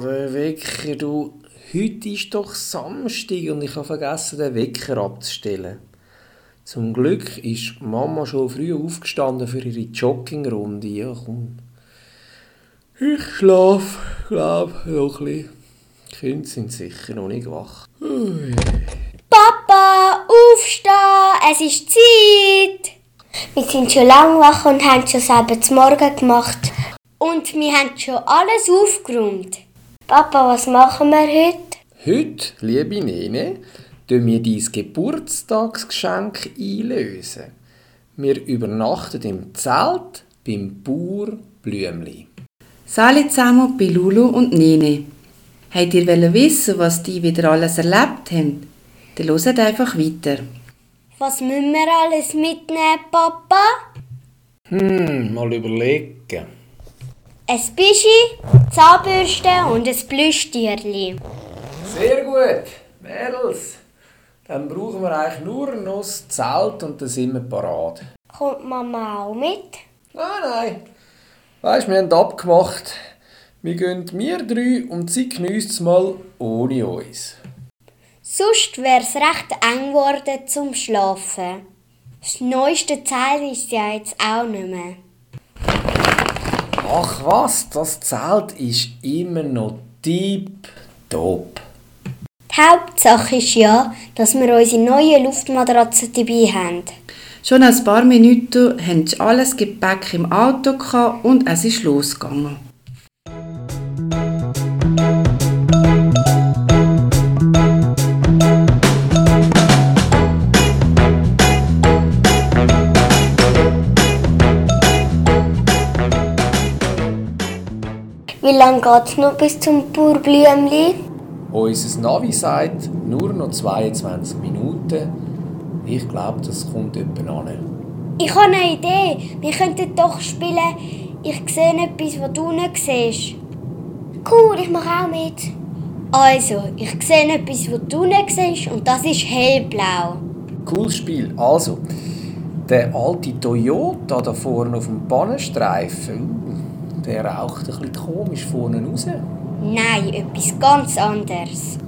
der Wecker, du. Heute ist doch Samstag und ich habe vergessen, den Wecker abzustellen. Zum Glück ist Mama schon früh aufgestanden für ihre Joggingrunde. Ja, komm. Ich schlafe, glaube noch ein bisschen. Die Kinder sind sicher noch nicht wach. Papa, aufstehen, es ist Zeit. Wir sind schon lange wach und haben schon selber zum Morgen gemacht. Und wir haben schon alles aufgeräumt. Papa, was machen wir heute? Heute, liebe Nene, tun wir dein Geburtstagsgeschenk einlösen. Wir übernachten im Zelt beim Bauer Blümli. Sali zusammen bei Lulu und Nene. Habt ihr wollen wissen, was die wieder alles erlebt haben? Dann hört einfach weiter. Was müssen wir alles mitnehmen, Papa? Hm, mal überlegen. Ein Bischi, Zahnbürste und ein Plüschtierli. Sehr gut, Mädels. Dann brauchen wir eigentlich nur noch das Zelt und dann sind wir parat. Kommt Mama auch mit? Nein, nein. Weisst, wir haben abgemacht, wir gehen wir drei und sie geniesst es mal ohne uns. Sonst wär's recht eng geworden zum Schlafen. Das neueste Zelt ist ja jetzt auch nicht mehr. Ach was, das Zelt ist immer noch tipptopp. Die Hauptsache ist ja, dass wir unsere neue Luftmatratze dabei haben. Schon ein paar Minuten haben sie alles Gepäck im Auto gehabt und es ist losgegangen. Wie lange geht's noch bis zum Burblümli? Unser Navi sagt nur noch 22 Minuten. Ich glaube, das kommt etwa an. Ich habe eine Idee. Wir könnten doch spielen. Ich sehe etwas, was du nicht siehst. Cool, ich mache auch mit. Also, ich sehe etwas, was du nicht siehst und das ist hellblau. Cooles Spiel. Also, der alte Toyota da vorne auf dem Bahnenstreifen, uh, der raucht ein bisschen komisch vorne raus. Nein, etwas ganz anderes.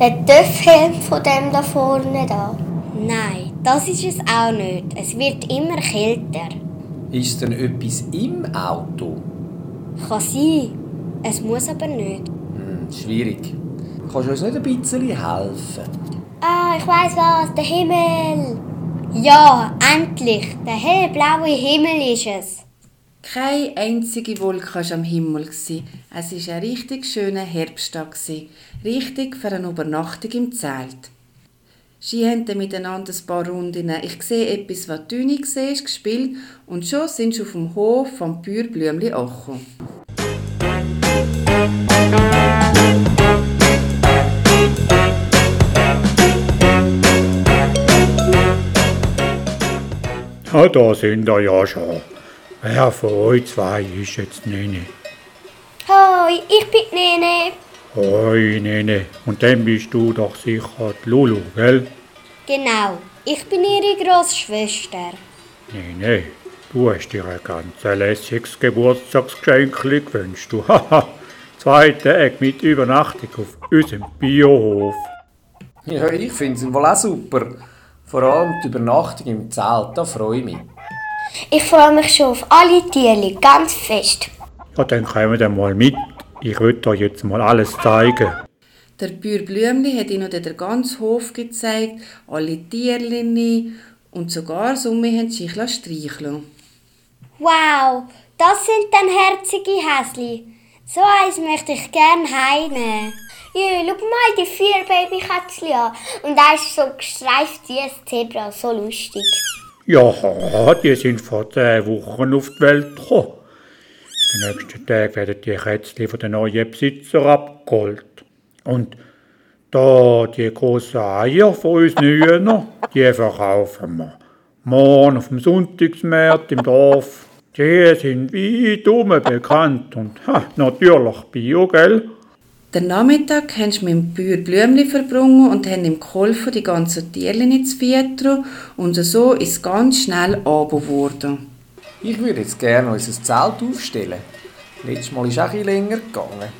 Der Töffhelm von dem da vorne da. Nein, das ist es auch nicht. Es wird immer kälter. Ist denn etwas im Auto? Kann sein. Es muss aber nicht. Hm, schwierig. Kannst du uns nicht ein bisschen helfen? Ah, ich weiß was, der Himmel. Ja, endlich. Der hellblaue Himmel ist es. Keine einzige Wolke war am Himmel. Es war ein richtig schöner Herbsttag. Richtig für eine Übernachtung im Zelt. Sie haben miteinander ein paar Runden «Ich sehe etwas, was du nicht siehst» gespielt und schon sind sie auf dem Hof vom Bürblümli angekommen. Ja, da sind wir ja schon. Wer von euch zwei ist jetzt Nene? Hoi, ich bin Nene. Hoi, Nene. Und dann bist du doch sicher die Lulu, gell? Genau. Ich bin ihre Großschwester. Nene, du hast dir ein ganz lässiges Geburtstagsgeschenk gewünscht. Du, haha. Zwei Tage mit Übernachtung auf unserem Biohof. Ja, ich finde es wohl auch super. Vor allem die Übernachtung im Zelt, da freue ich mich. Ich freue mich schon auf alle Tiere, ganz fest. Ja, dann kommen wir mal mit. Ich will dir jetzt mal alles zeigen. Der Bauer Blümli hat ihnen den ganzen Hof gezeigt, alle Tierchen und sogar Summe haben sich streicheln Wow, das sind dann herzige Häsli. So eins möchte ich gern heimnehmen. Ja, schau mal die vier Babykätzchen an. Und da ist so gestreift wie ein Zebra, so lustig. Ja, die sind vor zehn Wochen auf die Welt gekommen. Den nächsten Tagen werden die Kätzchen von den neuen Besitzer abgeholt. Und da die grossen Eier von uns Hühnern, die verkaufen wir. Morgen auf dem Sonntagsmarkt im Dorf, Die sind weit um bekannt und ha, natürlich Bio, gell? Den Nachmittag haben sie mit dem Bauer Blümli verbrungen und haben ihm geholfen, die ganzen Tierchen zu füttern. Und so ist es ganz schnell Abend geworden. Ich würde jetzt gerne unser Zelt aufstellen. Letztes Mal ist es auch ein länger gegangen.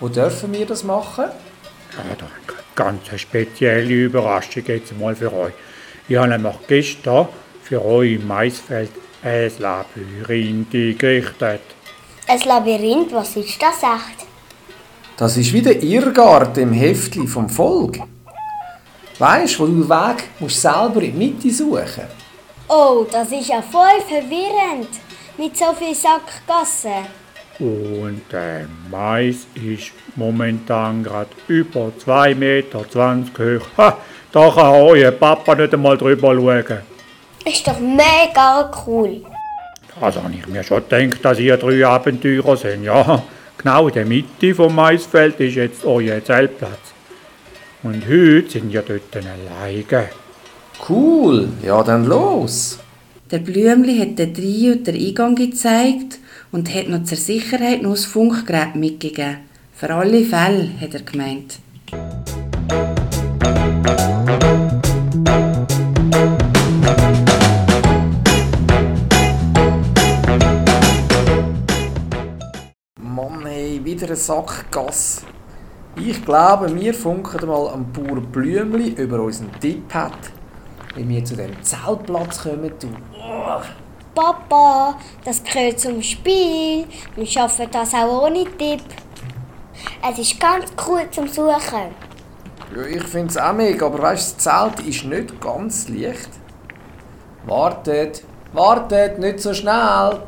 Wo dürfen wir das machen? Ja, da eine ganz spezielle Überraschung jetzt mal für euch. Ich habe nämlich gestern für euch im Maisfeld ein Labyrinth eingerichtet. Ein Labyrinth, was ist das echt? Das ist wie der Irrgarten im Heftli vom Volk. Weisst, wo du den Weg musst selber in die Mitte suchen. Oh, das ist ja voll verwirrend. Mit so viel Sackgassen. Und der Mais ist momentan gerade über 2,20 Meter hoch. Ha, da kann euer Papa nicht einmal drüber schauen. Ist doch mega cool. Also habe ich mir schon gedacht, dass ihr drei Abenteurer sind. Ja, genau in der Mitte vom Maisfeld ist jetzt euer Zeltplatz. Und heute sind ihr dort alleine. Cool, ja dann los. Der Blümli hat den Trio den Eingang gezeigt und hat noch zur Sicherheit noch das Funkgerät mitgegeben. Für alle Fälle, hat er gemeint. Wieder eine Sackgasse. Ich glaube, wir funken mal am Bauer Blümli über unseren Tipp hat, wie wir zu dem Zeltplatz kommen. Oh. Papa, das gehört zum Spiel. Wir schaffen das auch ohne Tipp. Es ist ganz cool zum Suchen. Ja, ich finde es auch mega, aber weißt du, das Zelt ist nicht ganz leicht. Wartet, wartet, nicht so schnell.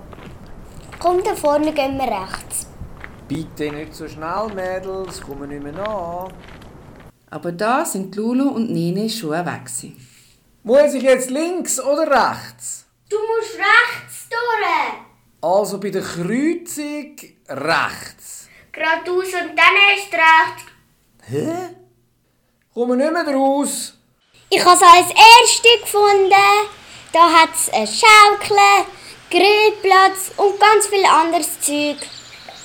Komm, da vorne gehen wir rechts. Bitte nicht so schnell, Mädels, kommen nicht mehr nach. Aber da sind Lulu und Nene schon weg. gewesen. Muss ich jetzt links oder rechts? Du musst rechts durch. Also bei der Kreuzung rechts. Geradeaus und dann erst rechts. Hä? Kommen nicht mehr raus. Ich habe es als erste gefunden. Da hat es eine Schaukel, Grillplatz und ganz viel anderes Zeug.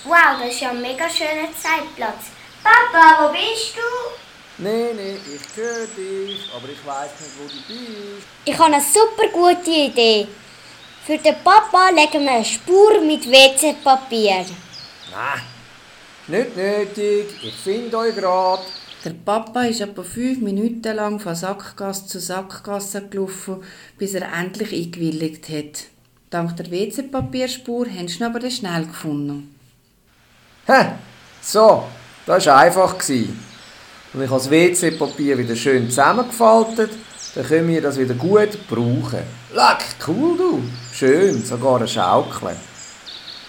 Wow, das ist ja ein mega schöner Zeitplatz. Papa, wo bist du? Nee, nee, ich höre dich, aber ich weiß nicht, wo du bist. Ich habe eine super gute Idee. Für den Papa legen wir eine Spur mit WC-Papier. Nein, nicht nötig, ich finde euch gerade. Der Papa ist etwa fünf Minuten lang von Sackgasse zu Sackgasse gelaufen, bis er endlich eingewilligt hat. Dank der WC-Papierspur haben sie ihn aber schnell gefunden. Hä? So, das war einfach. gewesen. Und ich habe das WC-Papier wieder schön zusammengefaltet, dann können wir das wieder gut brauchen. Leck, cool du. Schön, sogar eine Schaukel.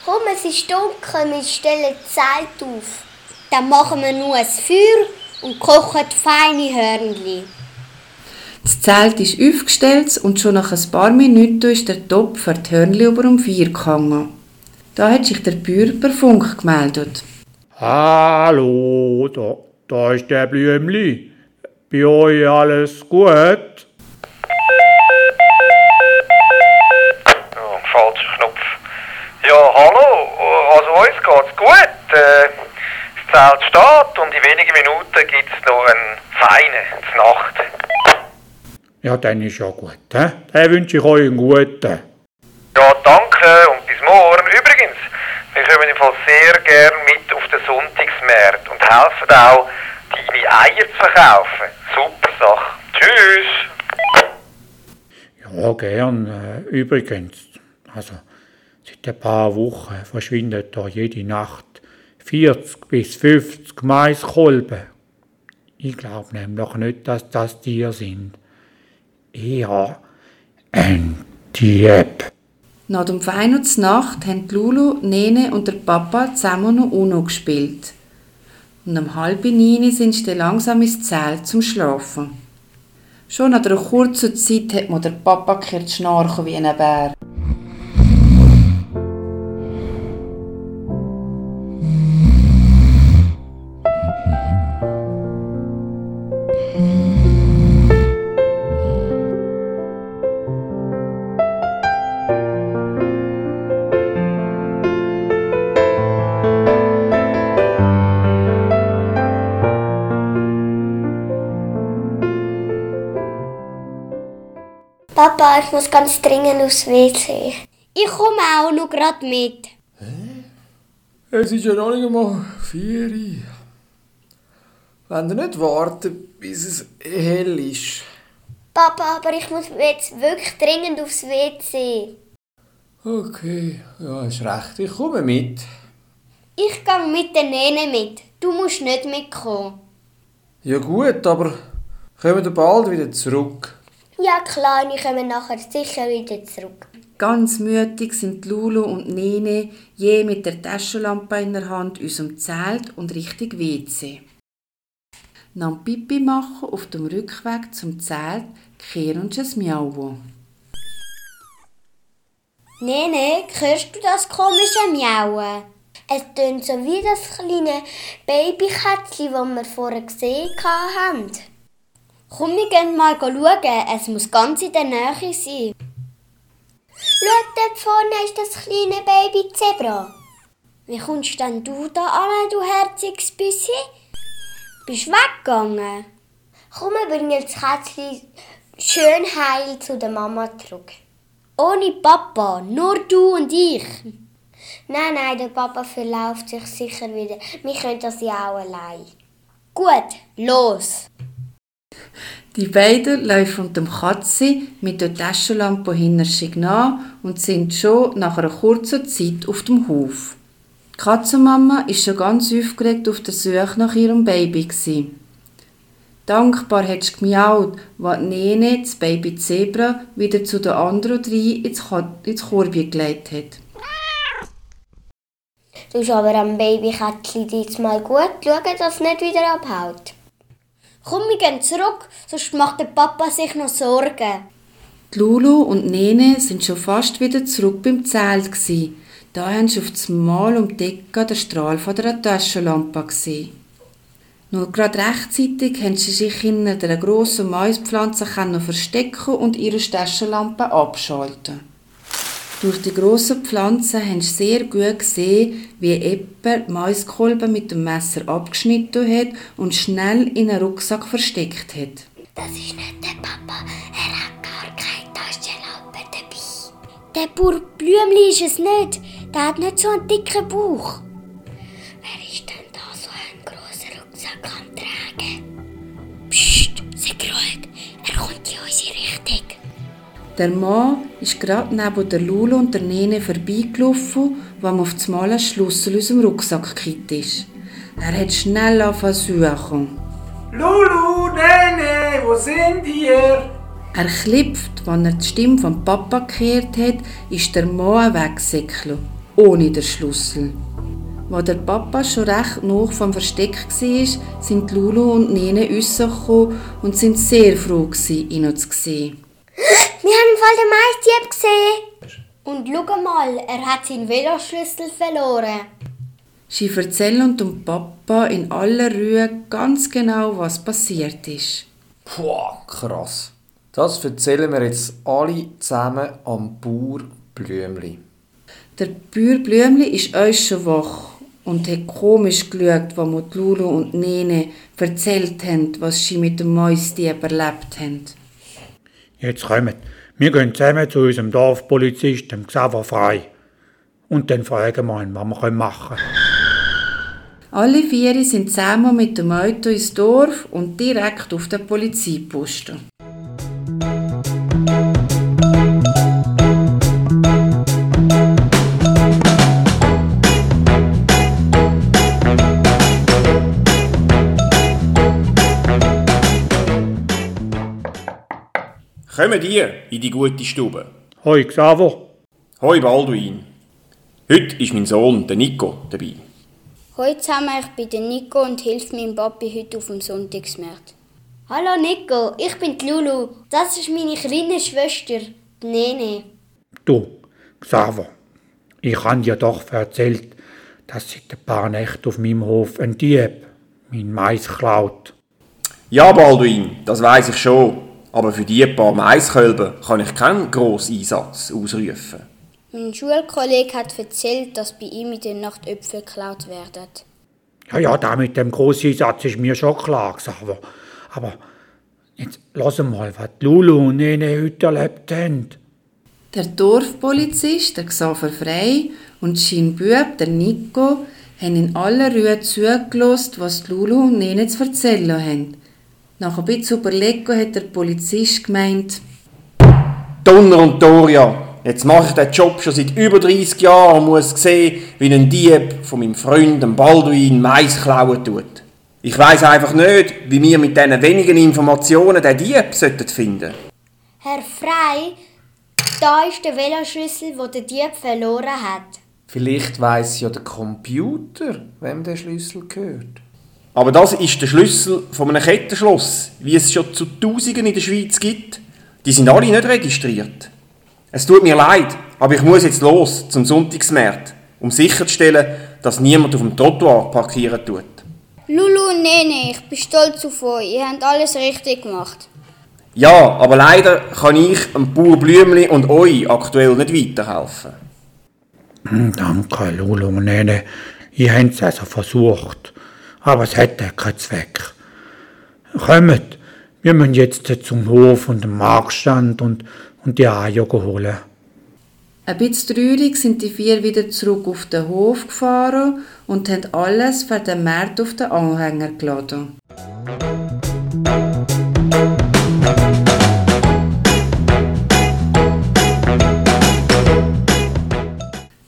Komm, es ist dunkel, wir stellen die Zeit auf. Dann machen wir nur ein Feuer und kochen feine Hörnli. Das Zelt ist aufgestellt und schon nach ein paar Minuten ist der Topf für die Hörnli über um vier gehangen. Da hat sich der Bauer per Funk gemeldet. Hallo, da, da ist der Blümli. Bei euch alles gut? Ja, falscher Knopf. Ja, hallo. Also uns geht's gut. Äh, das Zelt steht und in wenigen Minuten gibt's noch einen feinen Nacht. Ja, dann ist ja gut. He? Dann wünsche ich euch einen guten. Ja, danke und bis morgen. Übrigens, wir kommen im Fall sehr gern mit auf den Sonntagsmarkt und helfen auch, deine Eier zu verkaufen. Super Sache. Tschüss. Ja, gern. Äh, übrigens, also seit ein paar Wochen verschwindet da jede Nacht 40 bis 50 Maiskolben. Ich glaube nämlich nicht, dass das Tiere sind. Eher ein Dieb. Nach dem Wein und Nacht haben Lulu, Nene und der Papa zusammen noch Uno gespielt. Und um halb neun sind sie langsam ins Zelt zum Schlafen. Schon nach einer kurzen Zeit hat mir der Papa gehört schnarchen wie ein Bär. Ich muss ganz dringend aufs WC. Ich komme auch noch gerade mit. Es ist ja noch nicht einmal vier. Wenn ihr nicht wartet, bis es hell ist. Papa, aber ich muss jetzt wirklich dringend aufs WC. Okay, ja, ist recht. Ich komme mit. Ich gehe mit der Nene mit. Du musst nicht mitkommen. Ja gut, aber kommen wir bald wieder zurück. Ja klar, wir kommen nachher sicher wieder zurück. Ganz mütig sind Lulu und Nene je mit der Taschenlampe in der Hand unserem Zelt und Richtung WC. Nam Pipi machen auf dem Rückweg zum Zelt kehren uns ein Miau. Nene, hörst du das komische Miauen? Es tönt so wie das kleine Babykätzchen, das wir vorher gesehen haben. Komm, wir gehen mal schauen. Es muss ganz in der Nähe sein. Schau, dort vorne ist das kleine Baby-Zebra. Wie kommst denn du da an, du herziges Büssi? Bist weggegangen? Komm, wir bringen das Kätzchen schön heil zu der Mama zurück. Ohne Papa, nur du und ich. Nein, nein, der Papa verläuft sich sicher wieder. Wir können das ja auch allein. Gut, los. Die beiden laufen dem Katze mit der Taschenlampe hinter sich nach und sind schon nach einer kurzen Zeit auf dem Hof. Die Katzenmama ist schon ganz aufgeregt auf der Suche nach ihrem Baby. Gewesen. Dankbar hat sie gemiaut, als Nene das Baby Zebra wieder zu den anderen drei ins, ins Korbi gelegt hat. Du musst aber am Babykätzchen diesmal gut schauen, dass es nicht wieder abhaut. Komm, wir gehen zurück, sonst macht der Papa sich noch Sorgen. Die Lulu und Nene sind schon fast wieder zurück beim Zelt. Gewesen. Da haben sie auf das Mal um die Ecke den Strahl von der Taschenlampe gesehen. Nur gerade rechtzeitig haben sie sich hinter einer grossen Maispflanze verstecken und ihre Taschenlampe abschalten. Durch die grossen Pflanzen haben sie sehr gut gesehen, wie jemand Maiskolben mit dem Messer abgeschnitten hat und schnell in einen Rucksack versteckt hat. Das ist nicht der Papa, er hat gar keine Taschenlampe dabei. Der Bur Blümli ist es nicht, der hat nicht so einen dicken Bauch. Wer ist denn da so einen grossen Rucksack am Tragen? Psst, sei ruhig, er kommt in unsere Richtung. Der Mann ist gerade neben der Lulu und der Nene vorbeigelaufen, wo ihm auf das Mal ein Schlüssel aus dem Rucksack gekippt ist. Er hat schnell angefangen zu suchen. Lulu, Nene, wo sind ihr? Er klipft, als er die Stimme vom Papa gehört hat, ist der Mann weggesäckelt, ohne den Schlüssel. Als der Papa schon recht nah vom Versteck war, sind Lulu und Nene rausgekommen und sind sehr froh, ihn zu sehen. Wir haben Fall den Maistieb gesehen. Und schau mal, er hat seinen Veloschlüssel verloren. Sie erzählen dem Papa in aller Ruhe ganz genau, was passiert ist. Boah, krass. Das erzählen wir jetzt alle zusammen am Bauer Blümli. Der Bauer Blümli ist euch schon wach und hat komisch geschaut, als mir Lulu und Nene erzählt haben, was sie mit dem Mäustieb erlebt haben. Jetzt kommen. Wir gehen zusammen zu unserem Dorfpolizist, dem Xaver Frei. Und dann fragen wir ihn, was wir machen können. Alle vier sind zusammen mit dem Auto ins Dorf und direkt auf den Polizeiposten. Kommt ihr in die gute Stube. Hoi Xaver. Hoi Balduin. Heute ist mein Sohn, der Nico, dabei. Heute zusammen, ich bin der Nico und helfe meinem Papi heute auf dem Sonntagsmarkt. Hallo Nico, ich bin die Lulu. Das ist meine kleine Schwester, die Nene. Du, Xaver, ich habe dir doch erzählt, dass seit ein paar Nächten auf meinem Hof ein Dieb mein Mais klaut. Ja, Balduin, das weiß ich schon. Aber für die paar Maiskölben kann ich keinen grossen Einsatz ausrufen. Mein Schulkollege hat erzählt, dass bei ihm in der Nacht Äpfel geklaut werden. Ja, ja, da mit dem grossen Einsatz ist mir schon klar, Xaver. Aber Jetzt lass mal, was Lulu und Nene heute erlebt haben. Der Dorfpolizist, der Xaver Frey, und sein Bub, der Nico, haben in aller Ruhe zugelassen, was Lulu und Nene zu erzählen haben. Nach ein bisschen Überlegen hat der Polizist gemeint, Donner und Doria, jetzt mache ich den Job schon seit über 30 Jahren und muss sehen, wie ein Dieb von meinem Freund dem Balduin Mais klauen tut. Ich weiß einfach nicht, wie wir mit diesen wenigen Informationen den Dieb sollten finden Herr Frei, da ist der Veloschlüssel, wo der Dieb verloren hat. Vielleicht weiss ja der Computer, wem der Schlüssel gehört. Aber das ist der Schlüssel von einem Kettenschloss, wie es schon zu Tausenden in der Schweiz gibt. Die sind alle nicht registriert. Es tut mir leid, aber ich muss jetzt los zum Sonntagsmarkt, um sicherzustellen, dass niemand auf dem Trottoir parkieren tut. Lulu und Nene, ich bin stolz auf euch. Ihr habt alles richtig gemacht. Ja, aber leider kann ich dem Bauer Blümli und euch aktuell nicht weiterhelfen. Hm, Danke, Lulu und Nene. Ihr habt es also versucht. Aber es hat ja keinen Zweck. Kommt, wir müssen jetzt zum Hof und dem Marktstand und, und die Eier holen. Ein bisschen traurig sind die vier wieder zurück auf den Hof gefahren und haben alles für den Markt auf den Anhänger geladen.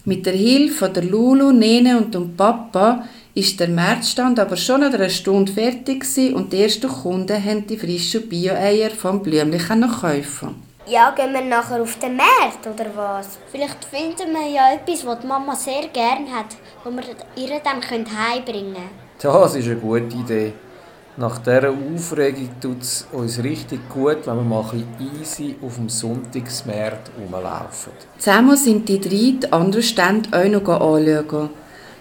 Mit der Hilfe von der Lulu, Nene und dem Papa ist der Märzstand aber schon nach einer Stunde fertig gewesen und die ersten Kunden haben die frischen Bio-Eier vom Blümli können kaufen. Ja, gehen wir nachher auf den Markt, oder was? Vielleicht finden wir ja etwas, was die Mama sehr gern hat, wo wir ihr dann heimbringen können. Das ist eine gute Idee. Nach dieser Aufregung tut es uns richtig gut, wenn wir mal ein bisschen easy auf dem Sonntagsmarkt rumlaufen. Zusammen sind die drei die anderen Stände auch noch anschauen.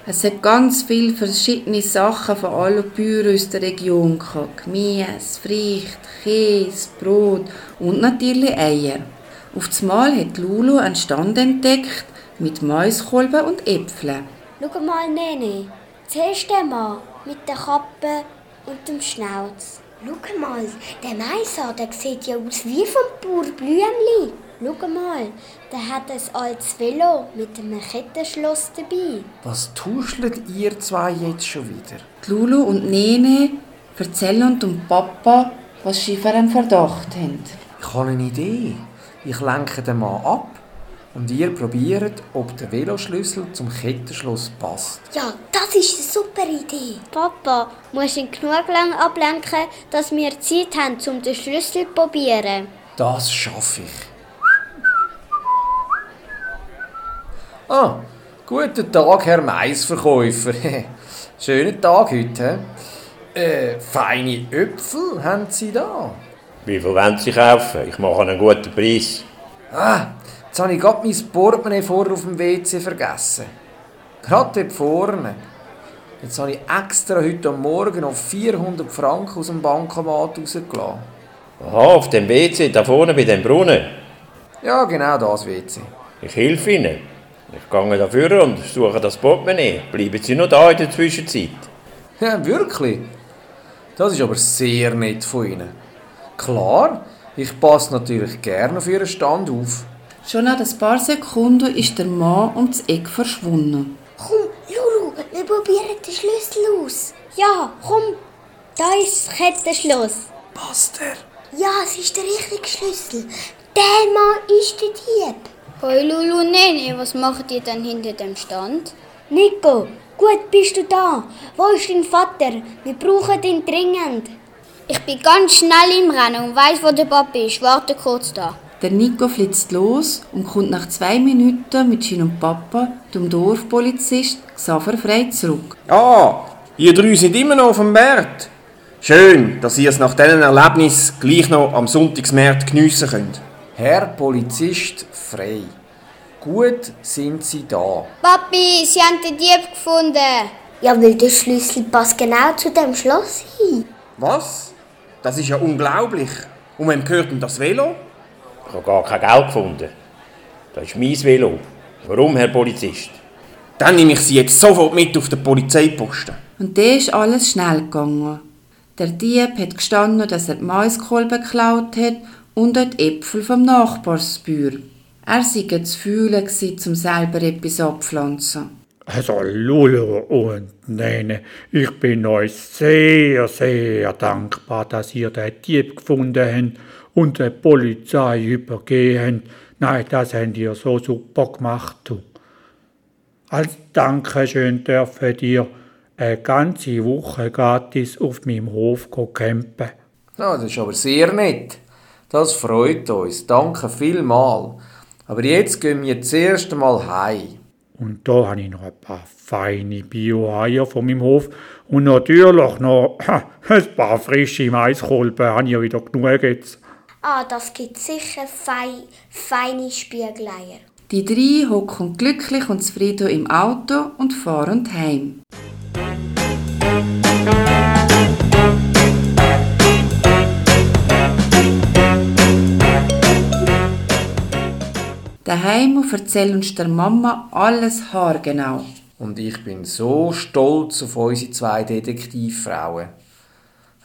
Es hat ganz viele verschiedene Sachen von allen Bäueren aus der Region gehabt. Gemüse, Früchte, Käse, Brot und natürlich Eier. Auf einmal hat Lulu einen Stand entdeckt mit Maiskolben und Äpfeln. Schau mal, Nene. Zuerst der Mann mit der Kappe und dem Schnauz. Schau mal, der Mais an, der sieht ja aus wie vom Bauer Blümli. Schau mal, der hat ein altes Velo mit einem Kettenschloss dabei. Was tuschelt ihr zwei jetzt schon wieder? Die Lulu und Nene erzählen dem Papa, was sie für einen Verdacht haben. Ich habe eine Idee. Ich lenke den Mann ab und ihr probiert, ob der Veloschlüssel zum Kettenschloss passt. Ja, das ist eine super Idee. Papa, musst ihn genug lang ablenken, dass wir Zeit haben, um den Schlüssel zu probieren. Das schaffe ich. Ah, guten Tag, Herr Maisverkäufer. Schönen Tag heute. Äh, feine Äpfel haben Sie da? Wie viel wollen Sie kaufen? Ich mache einen guten Preis. Ah, jetzt habe ich gerade mein Portemonnaie vorher auf dem WC vergessen. Gerade dort vorne. Jetzt habe ich extra heute am Morgen noch 400 Franken aus dem Bankomat rausgelassen. Aha, auf dem WC, da vorne bei dem Brunnen. Ja, genau das WC. Ich helfe Ihnen. Ich gehe dafür und suche das Portemonnaie. Bleiben Sie noch da in der Zwischenzeit. Ja, wirklich? Das ist aber sehr nett von Ihnen. Klar, ich passe natürlich gerne auf Ihren Stand auf. Schon nach ein paar Sekunden ist der Mann um das Eck verschwunden. Komm, Lulu, wir probieren den Schlüssel aus. Ja, komm, da ist das Kettenschloss. Passt er? Ja, es ist der richtige Schlüssel. Der Mann ist der Dieb. Hoi Lulu und Nene, was macht ihr denn hinter dem Stand? Nico, gut bist du da. Wo ist dein Vater? Wir brauchen ihn dringend. Ich bin ganz schnell im Rennen und weiss, wo der Papa ist. Warte kurz da. Der Nico flitzt los und kommt nach zwei Minuten mit seinem Papa, dem Dorfpolizist Xaver Frey, zurück. Ah, ihr drei sind immer noch auf dem Markt. Schön, dass ihr es nach diesem Erlebnis gleich noch am Sonntagsmarkt geniessen könnt. Herr Polizist frei. Gut sind Sie da. Papi, sie haben den Dieb gefunden. Ja, weil der Schlüssel passt genau zu dem Schloss hin. Was? Das ist ja unglaublich. Und wem gehört denn das Velo? Ich habe gar kein Geld gefunden. Das ist mein Velo. Warum, Herr Polizist? Dann nehme ich sie jetzt sofort mit auf den Polizeiposten. Und dann ist alles schnell gegangen. Der Dieb hat gestanden, dass er die Maiskolben geklaut hat und auch die Äpfel vom Nachbarsbür. Er sei zu fühlen, gewesen, um selber etwas abpflanzen. Also Lulu und Nene, ich bin euch sehr, sehr dankbar, dass ihr den Dieb gefunden habt und der Polizei übergeben habt. Nein, das habt ihr so super gemacht. Als Dankeschön dürfen ihr eine ganze Woche gratis auf meinem Hof campen. Ja, das ist aber sehr nett. Das freut uns. Danke vielmal. Aber jetzt gehen wir zuerst einmal heim. Und da habe ich noch ein paar feine Bio-Eier von meinem Hof und natürlich noch ein paar frische Maiskolben. Habe ich ja wieder genug jetzt. Ah, das gibt sicher fei feine Spiegeleier. Die drei hocken glücklich und zufrieden im Auto und fahren heim. Daheim erzählt uns der Mama alles haargenau. Und ich bin so stolz auf unsere zwei Detektivfrauen.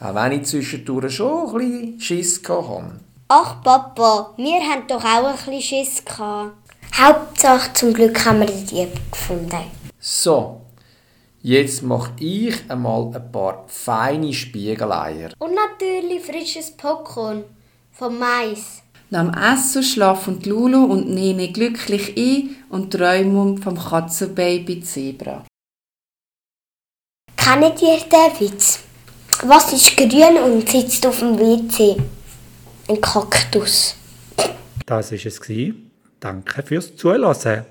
Auch wenn ich zwischendurch schon ein bisschen Schiss hatte. Ach Papa, wir haben doch auch ein bisschen Schiss gehabt. Hauptsache, zum Glück haben wir den Dieb gefunden. So, jetzt mache ich einmal ein paar feine Spiegeleier. Und natürlich frisches Popcorn vom Mais. Nach dem Essen schlafen Lulu und Nene glücklich ein und träumen vom Katzenbaby Zebra. Kennt ihr den Witz? Was ist grün und sitzt auf dem WC? Ein Kaktus. Das war es. Danke fürs Zuhören.